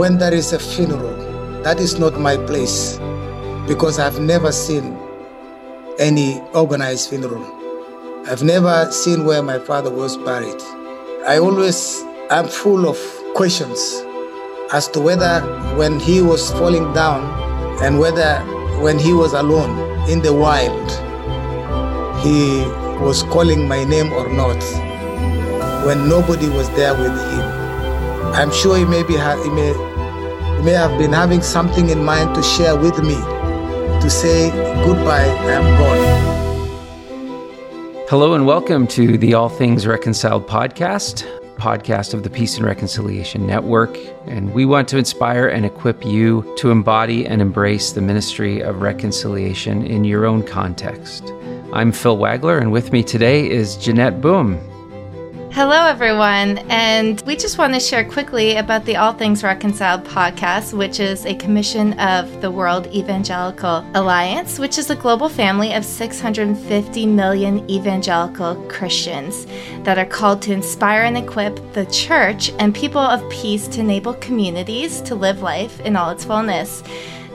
when there is a funeral, that is not my place because I've never seen any organized funeral. I've never seen where my father was buried. I always am full of questions as to whether when he was falling down and whether when he was alone in the wild, he was calling my name or not when nobody was there with him. I'm sure he may, be he, may, may have been having something in mind to share with me to say goodbye, I am gone. Hello and welcome to the All Things Reconciled podcast, podcast of the Peace and Reconciliation Network. And we want to inspire and equip you to embody and embrace the ministry of reconciliation in your own context. I'm Phil Wagler, and with me today is Jeanette Boom. Hello, everyone. And we just want to share quickly about the All Things Reconciled podcast, which is a commission of the World Evangelical Alliance, which is a global family of 650 million evangelical Christians that are called to inspire and equip the church and people of peace to enable communities to live life in all its fullness.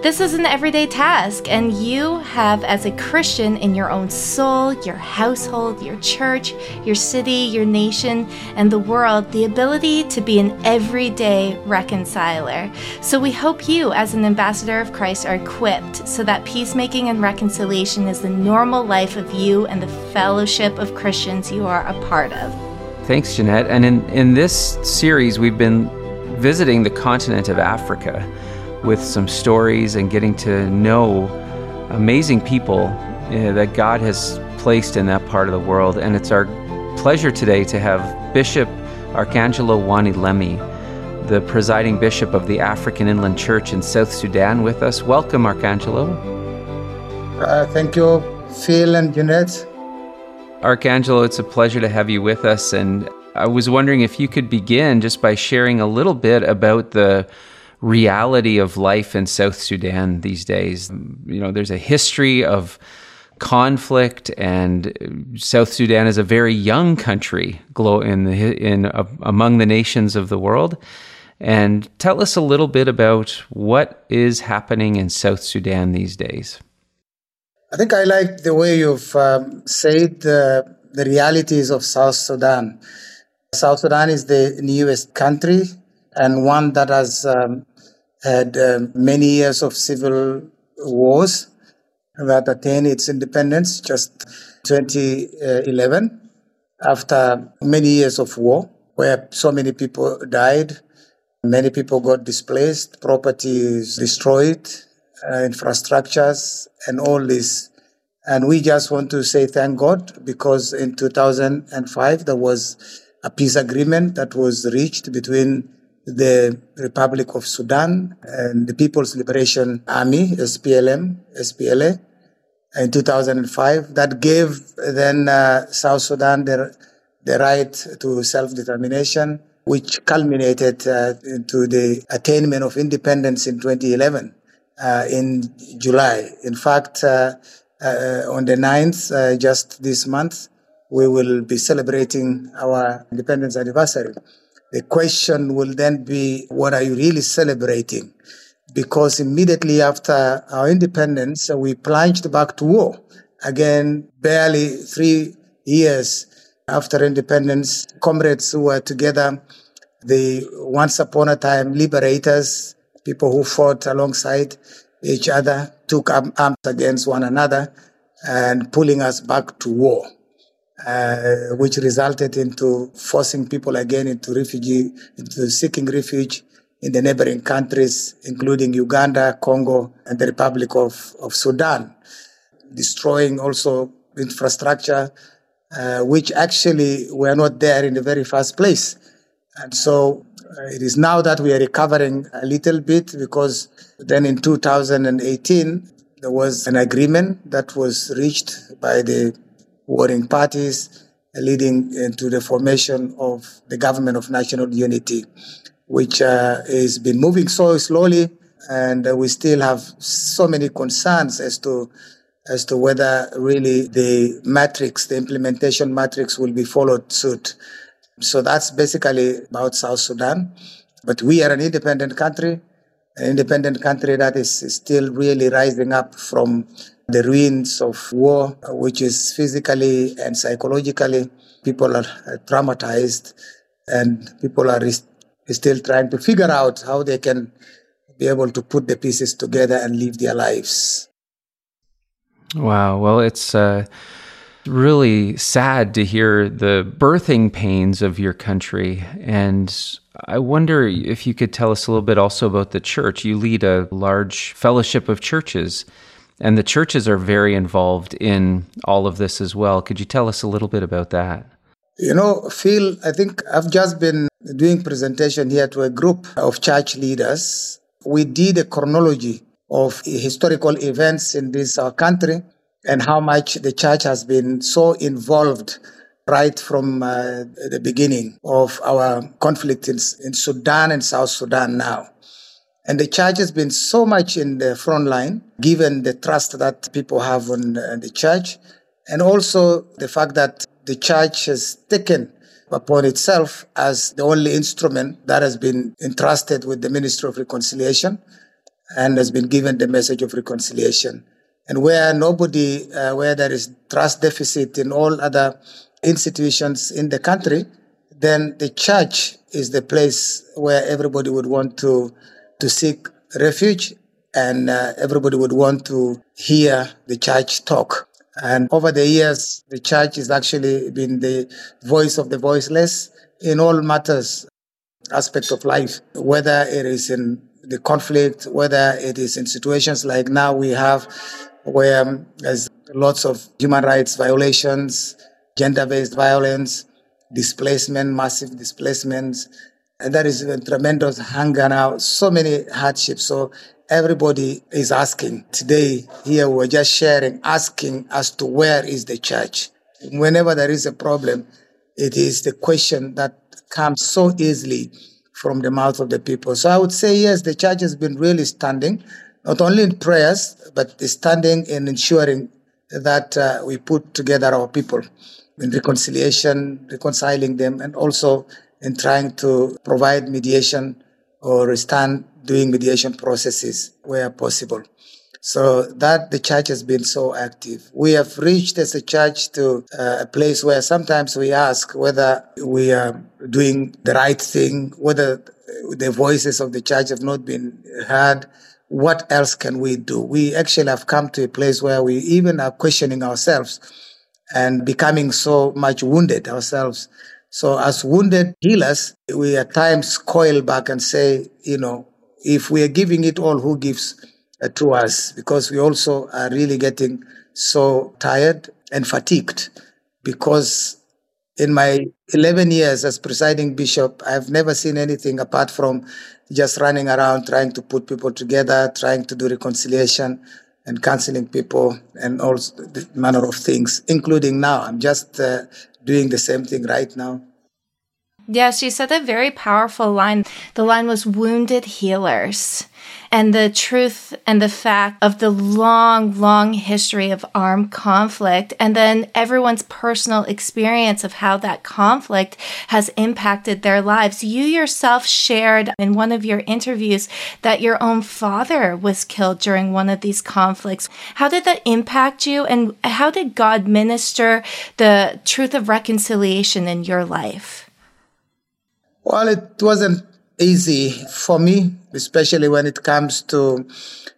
This is an everyday task, and you have, as a Christian in your own soul, your household, your church, your city, your nation, and the world, the ability to be an everyday reconciler. So we hope you, as an ambassador of Christ, are equipped so that peacemaking and reconciliation is the normal life of you and the fellowship of Christians you are a part of. Thanks, Jeanette. And in, in this series, we've been visiting the continent of Africa with some stories and getting to know amazing people uh, that God has placed in that part of the world. And it's our pleasure today to have Bishop Arkanjelo Wani Lemi, the presiding bishop of the African Inland Church in South Sudan, with us. Welcome, Arkanjelo. Uh, thank you, Phil and Jeanette. Arkanjelo, it's a pleasure to have you with us. And I was wondering if you could begin just by sharing a little bit about the reality of life in South Sudan these days. You know, there's a history of conflict, and South Sudan is a very young country in the, in uh, among the nations of the world. And tell us a little bit about what is happening in South Sudan these days. I think I like the way you've um, said the realities of South Sudan. South Sudan is the newest country and one that has um, had uh, many years of civil wars. That attained its independence just 2011 after many years of war where so many people died many people got displaced properties destroyed uh, infrastructures and all this. And we just want to say thank god because in 2005 there was a peace agreement that was reached between the Republic of Sudan and the People's Liberation Army, SPLM, SPLA, in 2005. That gave then uh, South Sudan the, the right to self-determination, which culminated uh, into the attainment of independence in 2011 uh, in July. In fact, uh, uh, on the 9th, uh, just this month, we will be celebrating our independence anniversary. The question will then be, what are you really celebrating? Because immediately after our independence, uh, we plunged back to war. Again, barely three years after independence, comrades who were together, the once upon a time liberators, people who fought alongside each other, took arms against one another and pulling us back to war uh, which resulted into forcing people again into refugee, into seeking refuge in the neighboring countries, including Uganda, Congo, and the Republic of, of Sudan, destroying also infrastructure, uh, which actually were not there in the very first place. And so uh, it is now that we are recovering a little bit because then in 2018, there was an agreement that was reached by the warring parties, leading into the formation of the government of national unity, which uh, has been moving so slowly, and uh, we still have so many concerns as to as to whether really the matrix, the implementation matrix, will be followed suit. So that's basically about South Sudan. But we are an independent country, independent country that is still really rising up from the ruins of war, which is physically and psychologically, people are traumatized and people are still trying to figure out how they can be able to put the pieces together and live their lives. Wow. Well, it's uh, really sad to hear the birthing pains of your country. And I wonder if you could tell us a little bit also about the church. You lead a large fellowship of churches, and the churches are very involved in all of this as well. Could you tell us a little bit about that? You know, Phil, I think I've just been doing presentation here to a group of church leaders. We did a chronology of historical events in this our country and how much the church has been so involved right from uh, the beginning of our conflict in, in Sudan and South Sudan now. And the church has been so much in the front line, given the trust that people have on uh, the church, and also the fact that the church has taken upon itself as the only instrument that has been entrusted with the ministry of reconciliation and has been given the message of reconciliation. And where nobody, uh, where there is trust deficit in all other institutions in the country, then the church is the place where everybody would want to, to seek refuge and uh, everybody would want to hear the church talk. And over the years, the church has actually been the voice of the voiceless in all matters, aspect of life, whether it is in the conflict, whether it is in situations like now we have where there's lots of human rights violations, gender-based violence, displacement, massive displacements, and there is a tremendous hunger now, so many hardships. So everybody is asking. Today, here we're just sharing, asking as to where is the church. Whenever there is a problem, it is the question that comes so easily from the mouth of the people. So I would say, yes, the church has been really standing, not only in prayers, but standing in ensuring that uh, we put together our people in reconciliation, reconciling them, and also in trying to provide mediation or stand doing mediation processes where possible. So that the church has been so active. We have reached as a church to uh, a place where sometimes we ask whether we are doing the right thing, whether the voices of the church have not been heard. What else can we do? We actually have come to a place where we even are questioning ourselves and becoming so much wounded ourselves. So as wounded healers, we at times coil back and say, you know, if we are giving it all, who gives uh, to us? Because we also are really getting so tired and fatigued. Because in my 11 years as presiding bishop, I've never seen anything apart from just running around trying to put people together, trying to do reconciliation and counseling people and all manner of things, including now. I'm just uh, doing the same thing right now. Yes, you said a very powerful line. The line was wounded healers. And the truth and the fact of the long, long history of armed conflict, and then everyone's personal experience of how that conflict has impacted their lives. You yourself shared in one of your interviews that your own father was killed during one of these conflicts. How did that impact you, and how did God minister the truth of reconciliation in your life? Well, it wasn't easy for me, especially when it comes to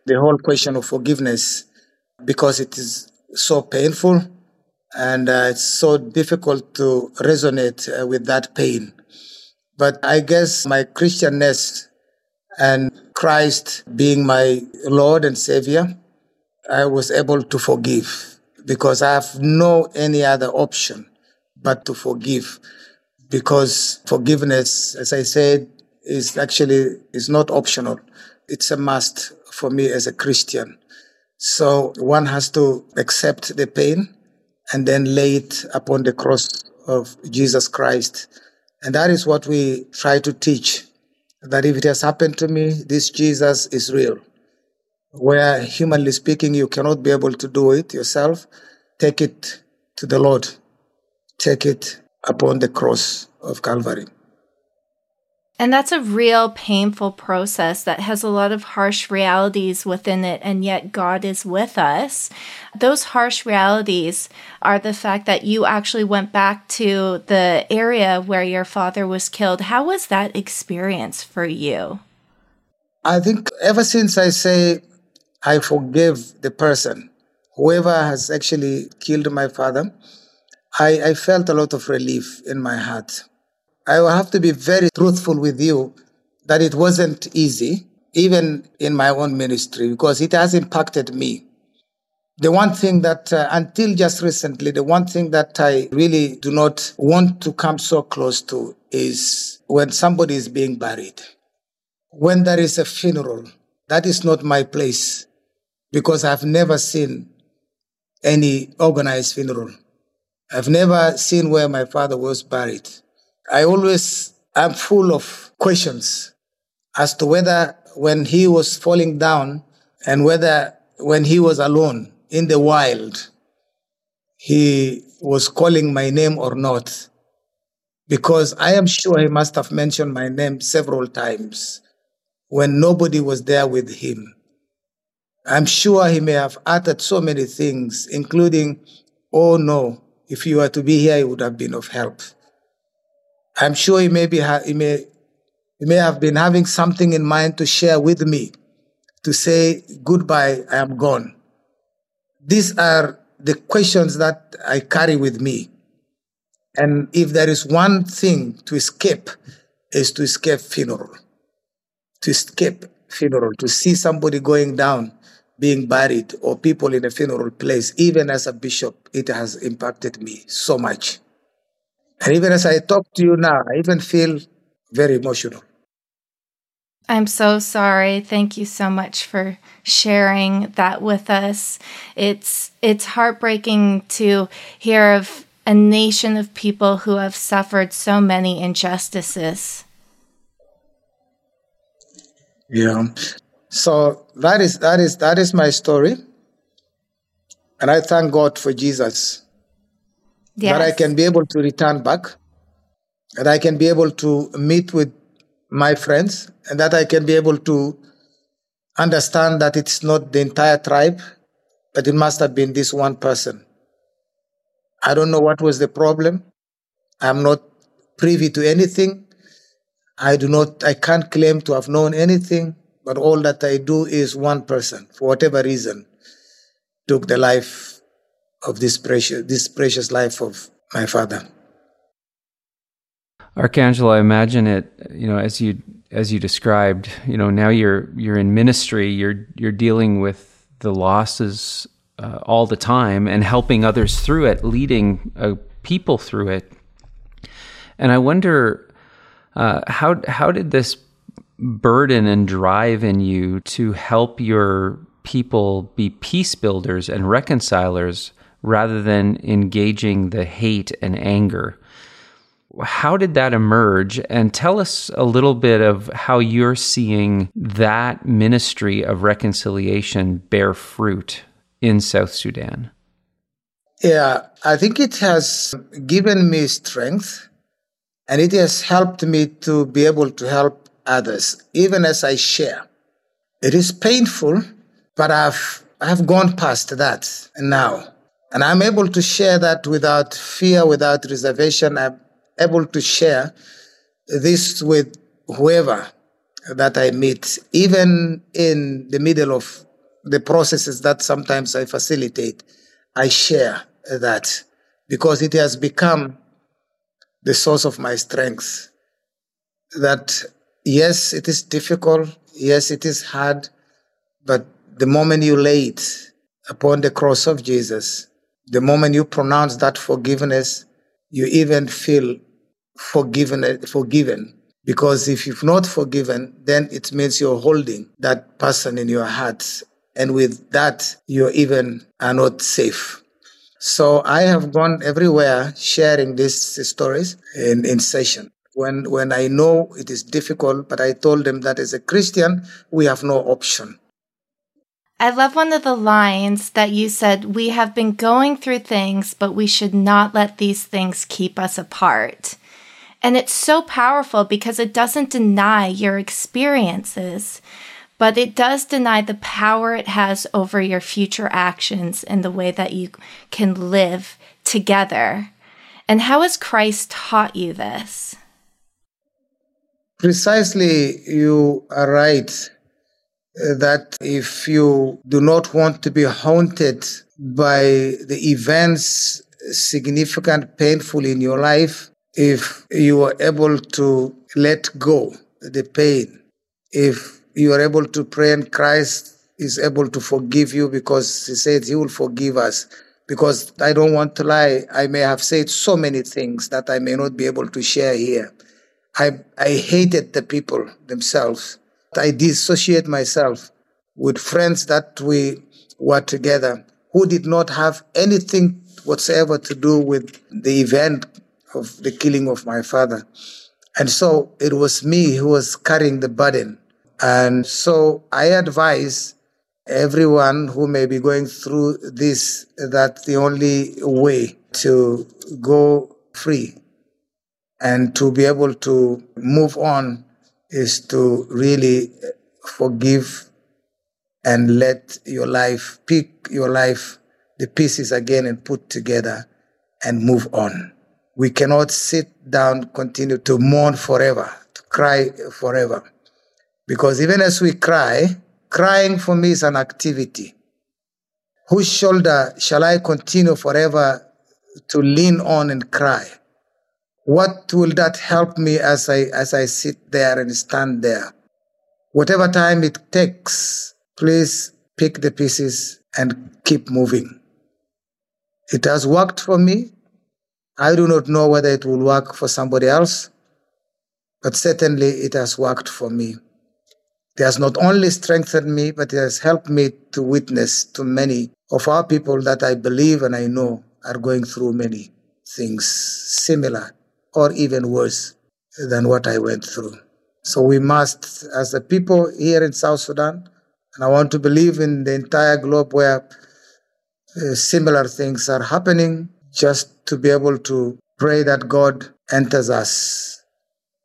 the whole question of forgiveness, because it is so painful and uh, it's so difficult to resonate uh, with that pain. But I guess my Christianness and Christ being my Lord and Savior, I was able to forgive because I have no any other option but to forgive because forgiveness, as I said, is actually is not optional. It's a must for me as a Christian. So one has to accept the pain and then lay it upon the cross of Jesus Christ. And that is what we try to teach. That if it has happened to me, this Jesus is real. Where humanly speaking, you cannot be able to do it yourself, take it to the Lord. Take it upon the cross of Calvary. And that's a real painful process that has a lot of harsh realities within it, and yet God is with us. Those harsh realities are the fact that you actually went back to the area where your father was killed. How was that experience for you? I think ever since I say I forgive the person, whoever has actually killed my father, I, I felt a lot of relief in my heart. I will have to be very truthful with you that it wasn't easy, even in my own ministry, because it has impacted me. The one thing that, uh, until just recently, the one thing that I really do not want to come so close to is when somebody is being buried. When there is a funeral, that is not my place because I've never seen any organized funeral. I've never seen where my father was buried. I always am full of questions as to whether when he was falling down and whether when he was alone in the wild, he was calling my name or not. Because I am sure he must have mentioned my name several times when nobody was there with him. I'm sure he may have uttered so many things, including, Oh no, if you were to be here, it would have been of help. I'm sure he may, be ha- he, may, he may have been having something in mind to share with me, to say, goodbye, I am gone. These are the questions that I carry with me. And if there is one thing to escape, is to escape funeral. To escape funeral, to see somebody going down, being buried, or people in a funeral place, even as a bishop, it has impacted me so much. And even as I talk to you now, I even feel very emotional. I'm so sorry. Thank you so much for sharing that with us. It's it's heartbreaking to hear of a nation of people who have suffered so many injustices. Yeah. So that is that is that is my story. And I thank God for Jesus yes. that I can be able to return back, that I can be able to meet with my friends, and that I can be able to understand that it's not the entire tribe, but it must have been this one person. I don't know what was the problem. I'm not privy to anything. I do not, I can't claim to have known anything, but all that I do is one person, for whatever reason, took the life of this precious this precious life of my father. Archangel, I imagine it, you know, as you as you described, you know, now you're you're in ministry, you're you're dealing with the losses uh, all the time and helping others through it, leading uh, people through it. And I wonder uh, how how did this burden and drive in you to help your people be peace builders and reconcilers rather than engaging the hate and anger. How did that emerge? And tell us a little bit of how you're seeing that ministry of reconciliation bear fruit in South Sudan. Yeah, I think it has given me strength and it has helped me to be able to help others, even as I share. It is painful, but I've, I've gone past that now. And I'm able to share that without fear, without reservation. I'm able to share this with whoever that I meet, even in the middle of the processes that sometimes I facilitate. I share that because it has become the source of my strength. That yes, it is difficult. Yes, it is hard. But the moment you lay it upon the cross of Jesus, the moment you pronounce that forgiveness, you even feel forgiven, forgiven. Because if you've not forgiven, then it means you're holding that person in your heart. And with that, you even are not safe. So I have gone everywhere sharing these stories in, in session. When, when I know it is difficult, but I told them that as a Christian, we have no option. I love one of the lines that you said, We have been going through things, but we should not let these things keep us apart. And it's so powerful because it doesn't deny your experiences, but it does deny the power it has over your future actions and the way that you can live together. And how has Christ taught you this? Precisely, you are right that if you do not want to be haunted by the events significant, painful in your life, if you are able to let go the pain, if you are able to pray and Christ is able to forgive you because he said he will forgive us. Because I don't want to lie, I may have said so many things that I may not be able to share here. I, I hated the people themselves. I dissociate myself with friends that we were together who did not have anything whatsoever to do with the event of the killing of my father. And so it was me who was carrying the burden. And so I advise everyone who may be going through this that the only way to go free and to be able to move on is to really uh, forgive and let your life pick your life the pieces again and put together and move on. We cannot sit down, continue to mourn forever, to cry forever. Because even as we cry, crying for me is an activity. Whose shoulder shall I continue forever to lean on and cry? What will that help me as I, as I sit there and stand there? Whatever time it takes, please pick the pieces and keep moving. It has worked for me. I do not know whether it will work for somebody else, but certainly it has worked for me. It has not only strengthened me, but it has helped me to witness to many of our people that I believe and I know are going through many things similar or even worse than what I went through. So we must, as a people here in South Sudan, and I want to believe in the entire globe where uh, similar things are happening, just to be able to pray that God enters us,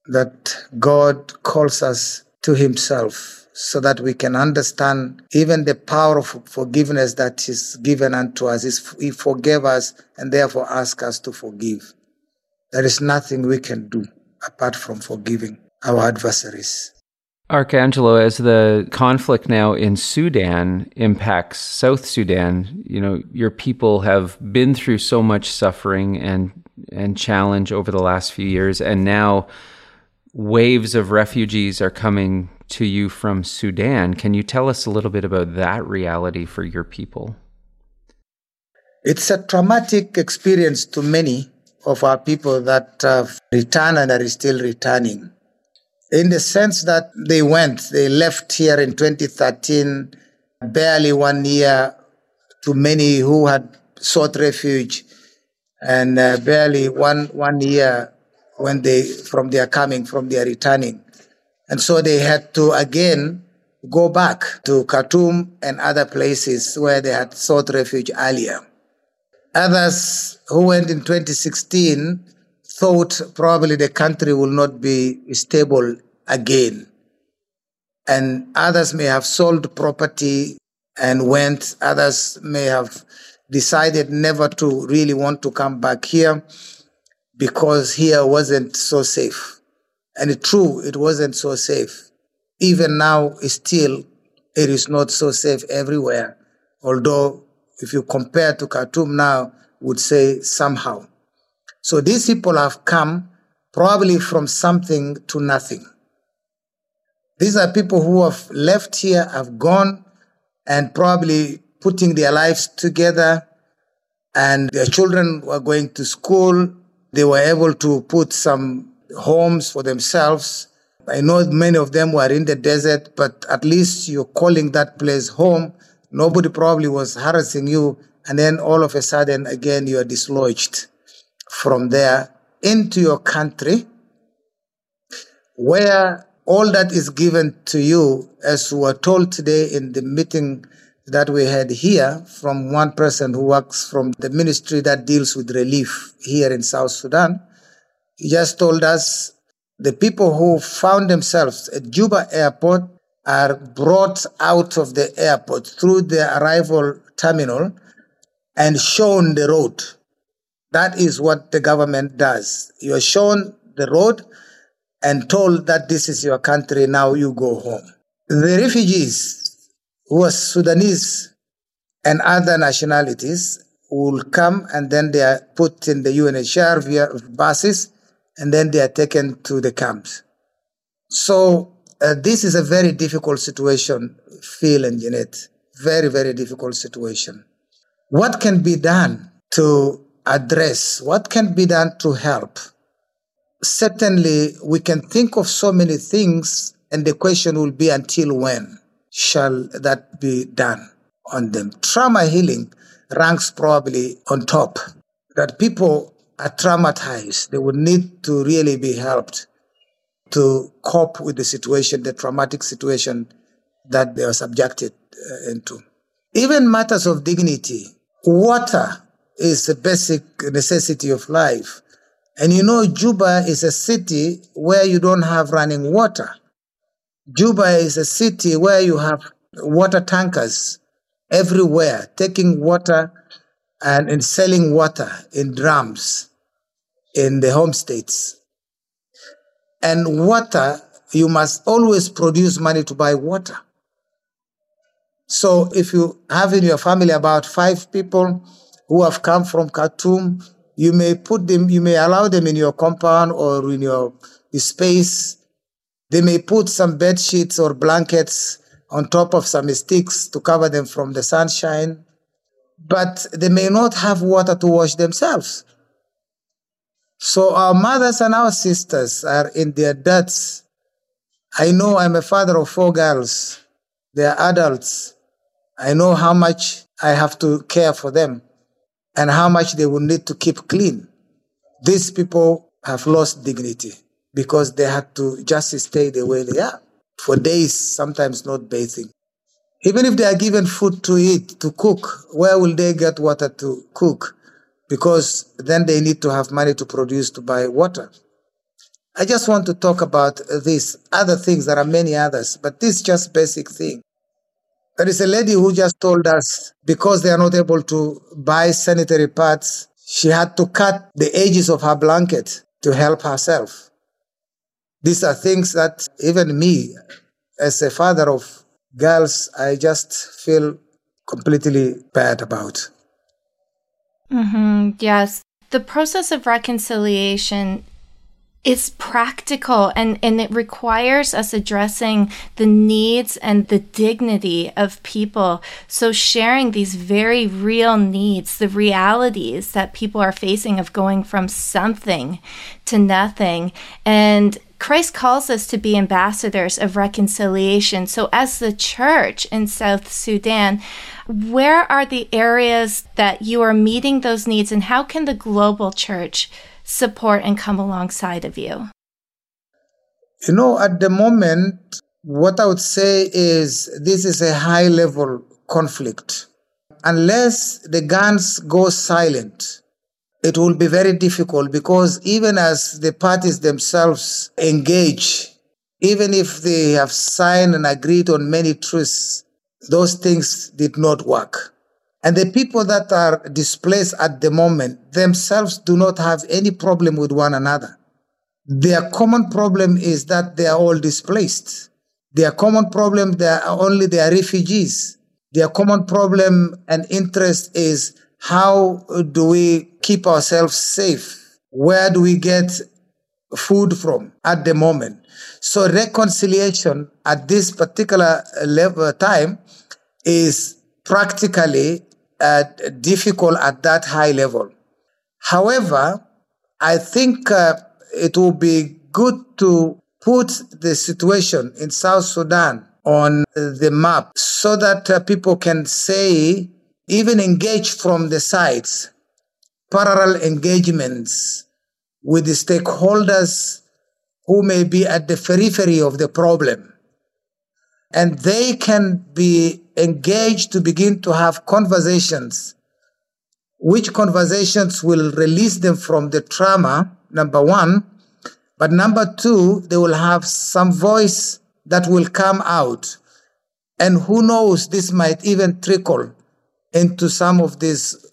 that God calls us to himself so that we can understand even the power of forgiveness that is given unto us. He forgave us and therefore ask us to forgive. There is nothing we can do apart from forgiving our adversaries. Arkanjelo, as the conflict now in Sudan impacts South Sudan, you know, your people have been through so much suffering and and challenge over the last few years and now waves of refugees are coming to you from Sudan. Can you tell us a little bit about that reality for your people? It's a traumatic experience to many of our people that have returned and are still returning. In the sense that they went, they left here in 2013, barely one year to many who had sought refuge, and uh, barely one, one year when they from their coming, from their returning. And so they had to again go back to Khartoum and other places where they had sought refuge earlier. Others who went in 2016 thought probably the country will not be stable again. And others may have sold property and went. Others may have decided never to really want to come back here because here wasn't so safe. And true, it wasn't so safe. Even now, still, it is not so safe everywhere. Although, if you compare to Khartoum now, would say somehow. So these people have come probably from something to nothing. These are people who have left here, have gone, and probably putting their lives together, and their children were going to school, they were able to put some homes for themselves. I know many of them were in the desert, but at least you're calling that place home. Nobody probably was harassing you. And then all of a sudden, again, you are dislodged from there into your country where all that is given to you, as we were told today in the meeting that we had here from one person who works from the ministry that deals with relief here in South Sudan, He just told us the people who found themselves at Juba airport are brought out of the airport through the arrival terminal and shown the road. That is what the government does. You are shown the road and told that this is your country, now you go home. The refugees who are Sudanese and other nationalities will come and then they are put in the UNHCR via buses and then they are taken to the camps. So uh, this is a very difficult situation, Phil and Jeanette. Very, very difficult situation. What can be done to address? What can be done to help? Certainly, we can think of so many things, and the question will be until when shall that be done on them? Trauma healing ranks probably on top. That people are traumatized, they would need to really be helped to cope with the situation, the traumatic situation that they are subjected uh, into. Even matters of dignity, water is the basic necessity of life. And you know, Juba is a city where you don't have running water. Juba is a city where you have water tankers everywhere, taking water and, and selling water in drums in the home states. And water, you must always produce money to buy water. So if you have in your family about five people who have come from Khartoum, you may put them, you may allow them in your compound or in your space. They may put some bed sheets or blankets on top of some sticks to cover them from the sunshine, but they may not have water to wash themselves. So our mothers and our sisters are in their deaths. I know I'm a father of four girls. They are adults. I know how much I have to care for them and how much they will need to keep clean. These people have lost dignity because they had to just stay the way they are for days, sometimes not bathing. Even if they are given food to eat, to cook, where will they get water to cook? Because then they need to have money to produce to buy water. I just want to talk about these other things. There are many others, but this is just basic thing. There is a lady who just told us because they are not able to buy sanitary pads, she had to cut the edges of her blanket to help herself. These are things that even me, as a father of girls, I just feel completely bad about. Mm-hmm. Yes. The process of reconciliation is practical and, and it requires us addressing the needs and the dignity of people. So, sharing these very real needs, the realities that people are facing of going from something to nothing, and Christ calls us to be ambassadors of reconciliation. So, as the church in South Sudan, where are the areas that you are meeting those needs, and how can the global church support and come alongside of you? You know, at the moment, what I would say is this is a high level conflict. Unless the guns go silent, it will be very difficult because even as the parties themselves engage, even if they have signed and agreed on many truths, those things did not work. And the people that are displaced at the moment themselves do not have any problem with one another. Their common problem is that they are all displaced. Their common problem, they are only they are refugees. Their common problem and interest is how do we keep ourselves safe? Where do we get food from at the moment? So reconciliation at this particular level time is practically uh, difficult at that high level. However, I think uh, it will be good to put the situation in South Sudan on the map so that uh, people can say even engage from the sides, parallel engagements with the stakeholders who may be at the periphery of the problem. And they can be engaged to begin to have conversations which conversations will release them from the trauma, number one. But number two, they will have some voice that will come out. And who knows, this might even trickle into some of these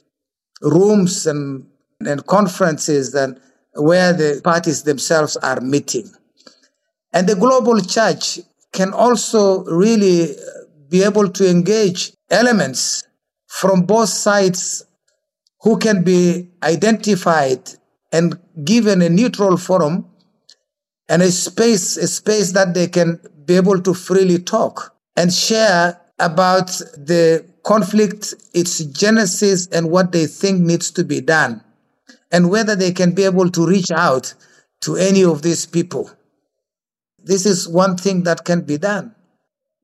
rooms and, and conferences and where the parties themselves are meeting. And the global church can also really uh, be able to engage elements from both sides who can be identified and given a neutral forum and a space, a space that they can be able to freely talk and share about the conflict, its genesis, and what they think needs to be done, and whether they can be able to reach out to any of these people. This is one thing that can be done.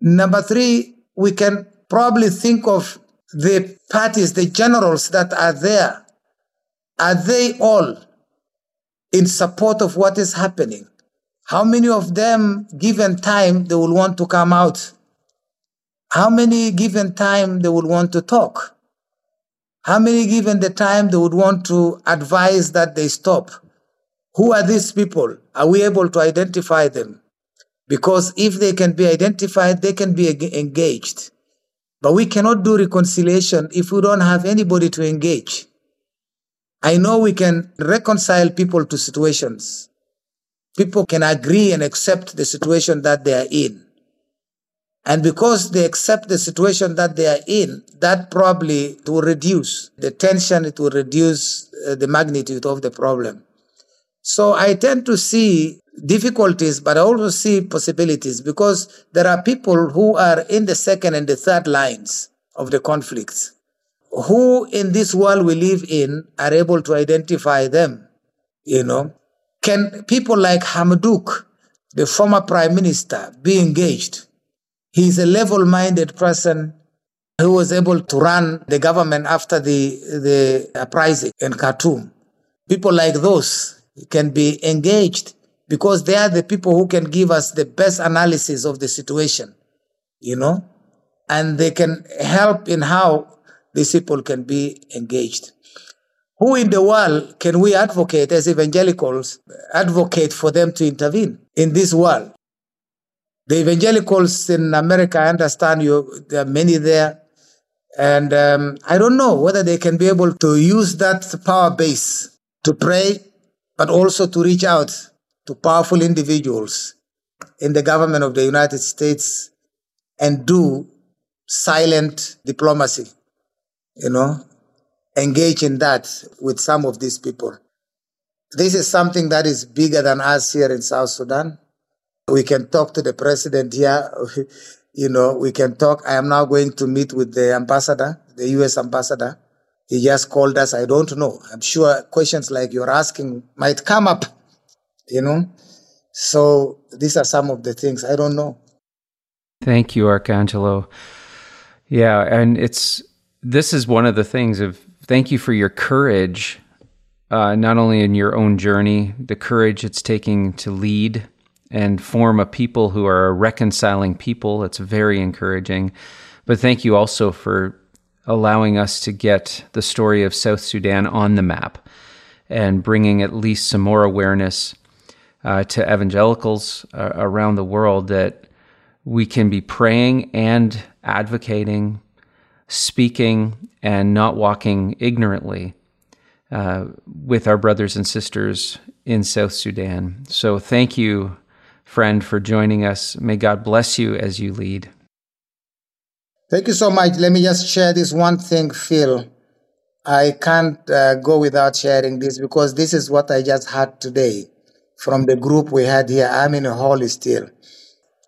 Number three, we can probably think of the parties, the generals that are there. Are they all in support of what is happening? How many of them, given time, they will want to come out? How many given time they would want to talk? How many given the time they would want to advise that they stop? Who are these people? Are we able to identify them? Because if they can be identified, they can be engaged. But we cannot do reconciliation if we don't have anybody to engage. I know we can reconcile people to situations. People can agree and accept the situation that they are in. And because they accept the situation that they are in, that probably will reduce the tension, it will reduce uh, the magnitude of the problem. So I tend to see difficulties, but I also see possibilities because there are people who are in the second and the third lines of the conflicts who in this world we live in are able to identify them, you know. Can people like Hamdok, the former prime minister, be engaged? He's a level-minded person who was able to run the government after the, the uprising in Khartoum. People like those can be engaged because they are the people who can give us the best analysis of the situation, you know, and they can help in how these people can be engaged. Who in the world can we advocate as evangelicals, advocate for them to intervene in this world? The evangelicals in America, I understand you, there are many there. And um, I don't know whether they can be able to use that power base to pray, but also to reach out to powerful individuals in the government of the United States and do silent diplomacy, you know, engage in that with some of these people. This is something that is bigger than us here in South Sudan. We can talk to the president here. you know, we can talk. I am now going to meet with the ambassador, the US ambassador. He just called us. I don't know. I'm sure questions like you're asking might come up you know? So these are some of the things. I don't know. Thank you, Arkanjelo. Yeah, and it's this is one of the things of thank you for your courage, uh, not only in your own journey, the courage it's taking to lead and form a people who are a reconciling people. It's very encouraging. But thank you also for allowing us to get the story of South Sudan on the map and bringing at least some more awareness uh, to evangelicals uh, around the world that we can be praying and advocating, speaking, and not walking ignorantly uh, with our brothers and sisters in South Sudan. So thank you, friend, for joining us. May God bless you as you lead. Thank you so much. Let me just share this one thing, Phil. I can't uh, go without sharing this because this is what I just had today from the group we had here. I'm in a hall still.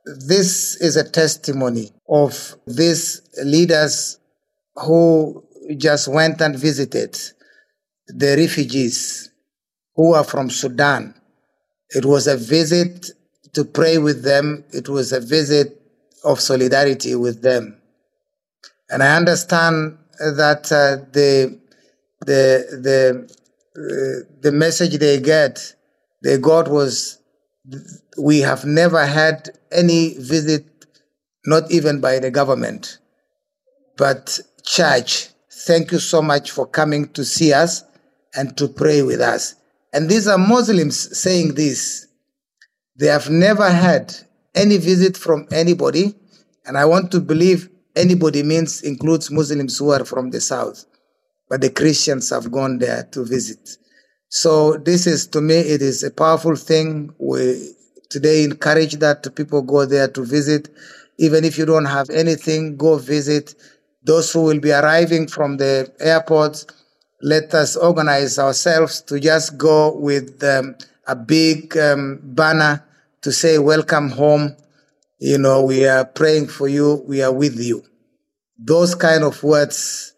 This is a testimony of these leaders who just went and visited the refugees who are from Sudan. It was a visit to pray with them. It was a visit of solidarity with them. And I understand that uh, the, the, the, uh, the message they get the God was, we have never had any visit, not even by the government, but church Thank you so much for coming to see us and to pray with us. And these are Muslims saying this. They have never had any visit from anybody. And I want to believe anybody means includes Muslims who are from the south. But the Christians have gone there to visit. So this is, to me, it is a powerful thing. We today encourage that people go there to visit. Even if you don't have anything, go visit. Those who will be arriving from the airports, let us organize ourselves to just go with um, a big um, banner to say, Welcome home. You know, we are praying for you. We are with you. Those kind of words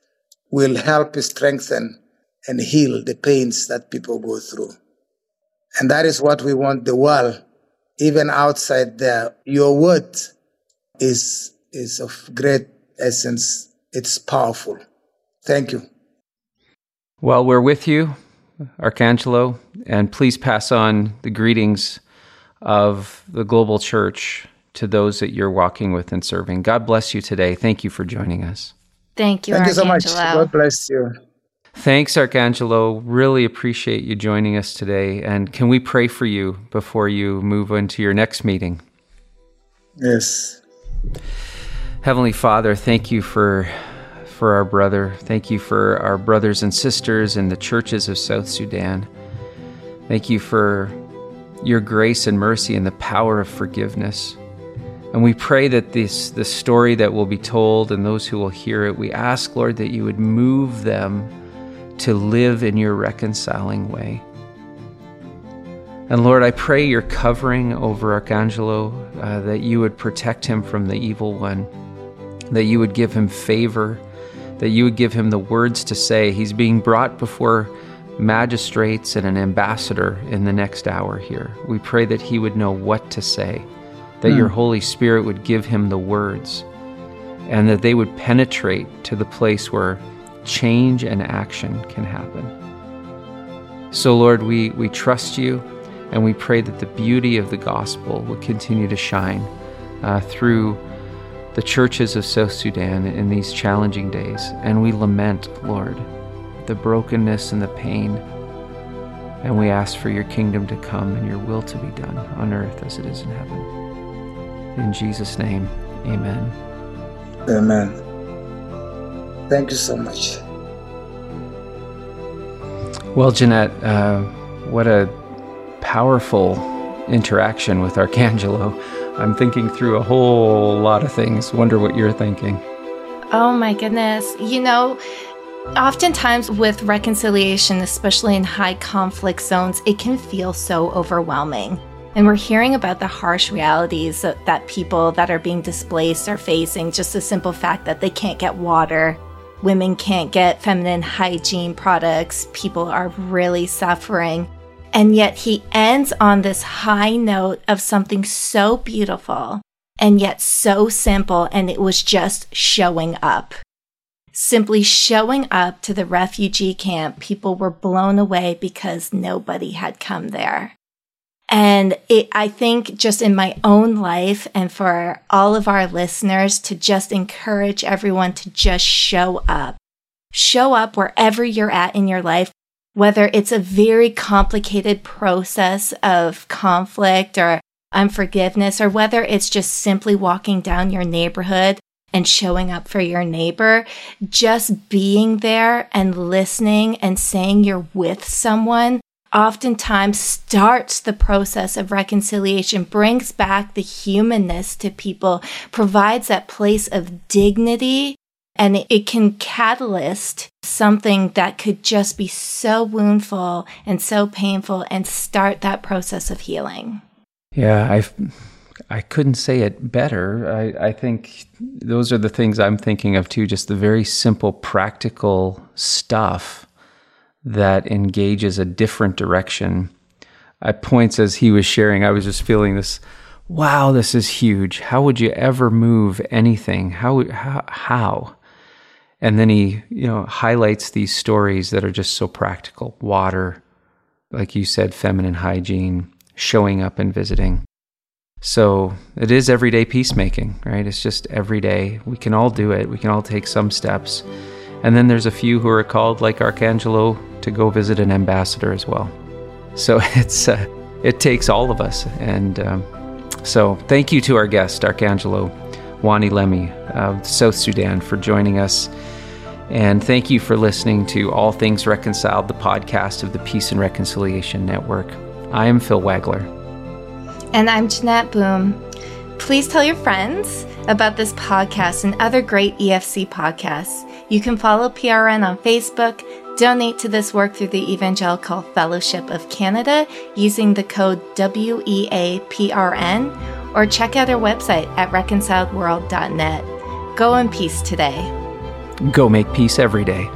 will help strengthen and heal the pains that people go through. And that is what we want the world, even outside there. Your word is, is of great essence. It's powerful. Thank you. Well, we're with you, Arkanjelo, and please pass on the greetings of the global church to those that you're walking with and serving. God bless you today. Thank you for joining us. Thank you, Thank Arkanjelo. you so much. God bless you. Thanks, Arkanjelo. Really appreciate you joining us today. And can we pray for you before you move into your next meeting? Yes. Heavenly Father, thank you for for our brother. Thank you for our brothers and sisters in the churches of South Sudan. Thank you for your grace and mercy and the power of forgiveness. And we pray that this the story that will be told and those who will hear it, we ask, Lord, that you would move them to live in your reconciling way. And Lord, I pray your covering over Arkanjelo, uh, that you would protect him from the evil one, that you would give him favor, that you would give him the words to say. He's being brought before magistrates and an ambassador in the next hour here. We pray that he would know what to say, that your Holy Spirit would give him the words, and that they would penetrate to the place where change and action can happen. So, Lord, we, we trust you and we pray that the beauty of the gospel will continue to shine uh, through the churches of South Sudan in these challenging days. And we lament, Lord, the brokenness and the pain. And we ask for your kingdom to come and your will to be done on earth as it is in heaven. In Jesus' name, amen. Amen. Thank you so much. Well, Jeanette, uh, what a powerful interaction with Arkanjelo. I'm thinking through a whole lot of things. Wonder what you're thinking. Oh my goodness. You know, oftentimes with reconciliation, especially in high conflict zones, it can feel so overwhelming. And we're hearing about the harsh realities that, that people that are being displaced are facing, just the simple fact that they can't get water, women can't get feminine hygiene products, people are really suffering. And yet he ends on this high note of something so beautiful and yet so simple, and it was just showing up. Simply showing up to the refugee camp, people were blown away because nobody had come there. And it, I think just in my own life and for all of our listeners to just encourage everyone to just show up. Show up wherever you're at in your life, whether it's a very complicated process of conflict or unforgiveness, or whether it's just simply walking down your neighborhood and showing up for your neighbor, just being there and listening and saying you're with someone oftentimes starts the process of reconciliation, brings back the humanness to people, provides that place of dignity, and it can catalyst something that could just be so woundful and so painful and start that process of healing. Yeah, I I couldn't say it better. I, I think those are the things I'm thinking of too, just the very simple, practical stuff that engages a different direction. At points as he was sharing, I was just feeling this wow, this is huge. How would you ever move anything? How, how, how? And then he, you know, highlights these stories that are just so practical. Water, like you said, feminine hygiene, showing up and visiting. So it is everyday peacemaking, right? It's just every day. We can all do it. We can all take some steps. And then there's a few who are called, like Arkanjelo, to go visit an ambassador as well. So it's uh, it takes all of us. And um, so thank you to our guest, Arkanjelo Wani Lemi of South Sudan, for joining us. And thank you for listening to All Things Reconciled, the podcast of the Peace and Reconciliation Network. I am Phil Wagler. And I'm Jeanette Boom. Please tell your friends about this podcast and other great EFC podcasts. You can follow PRN on Facebook, donate to this work through the Evangelical Fellowship of Canada using the code WEAPRN, or check out our website at reconciledworld.net. Go in peace today. Go make peace every day.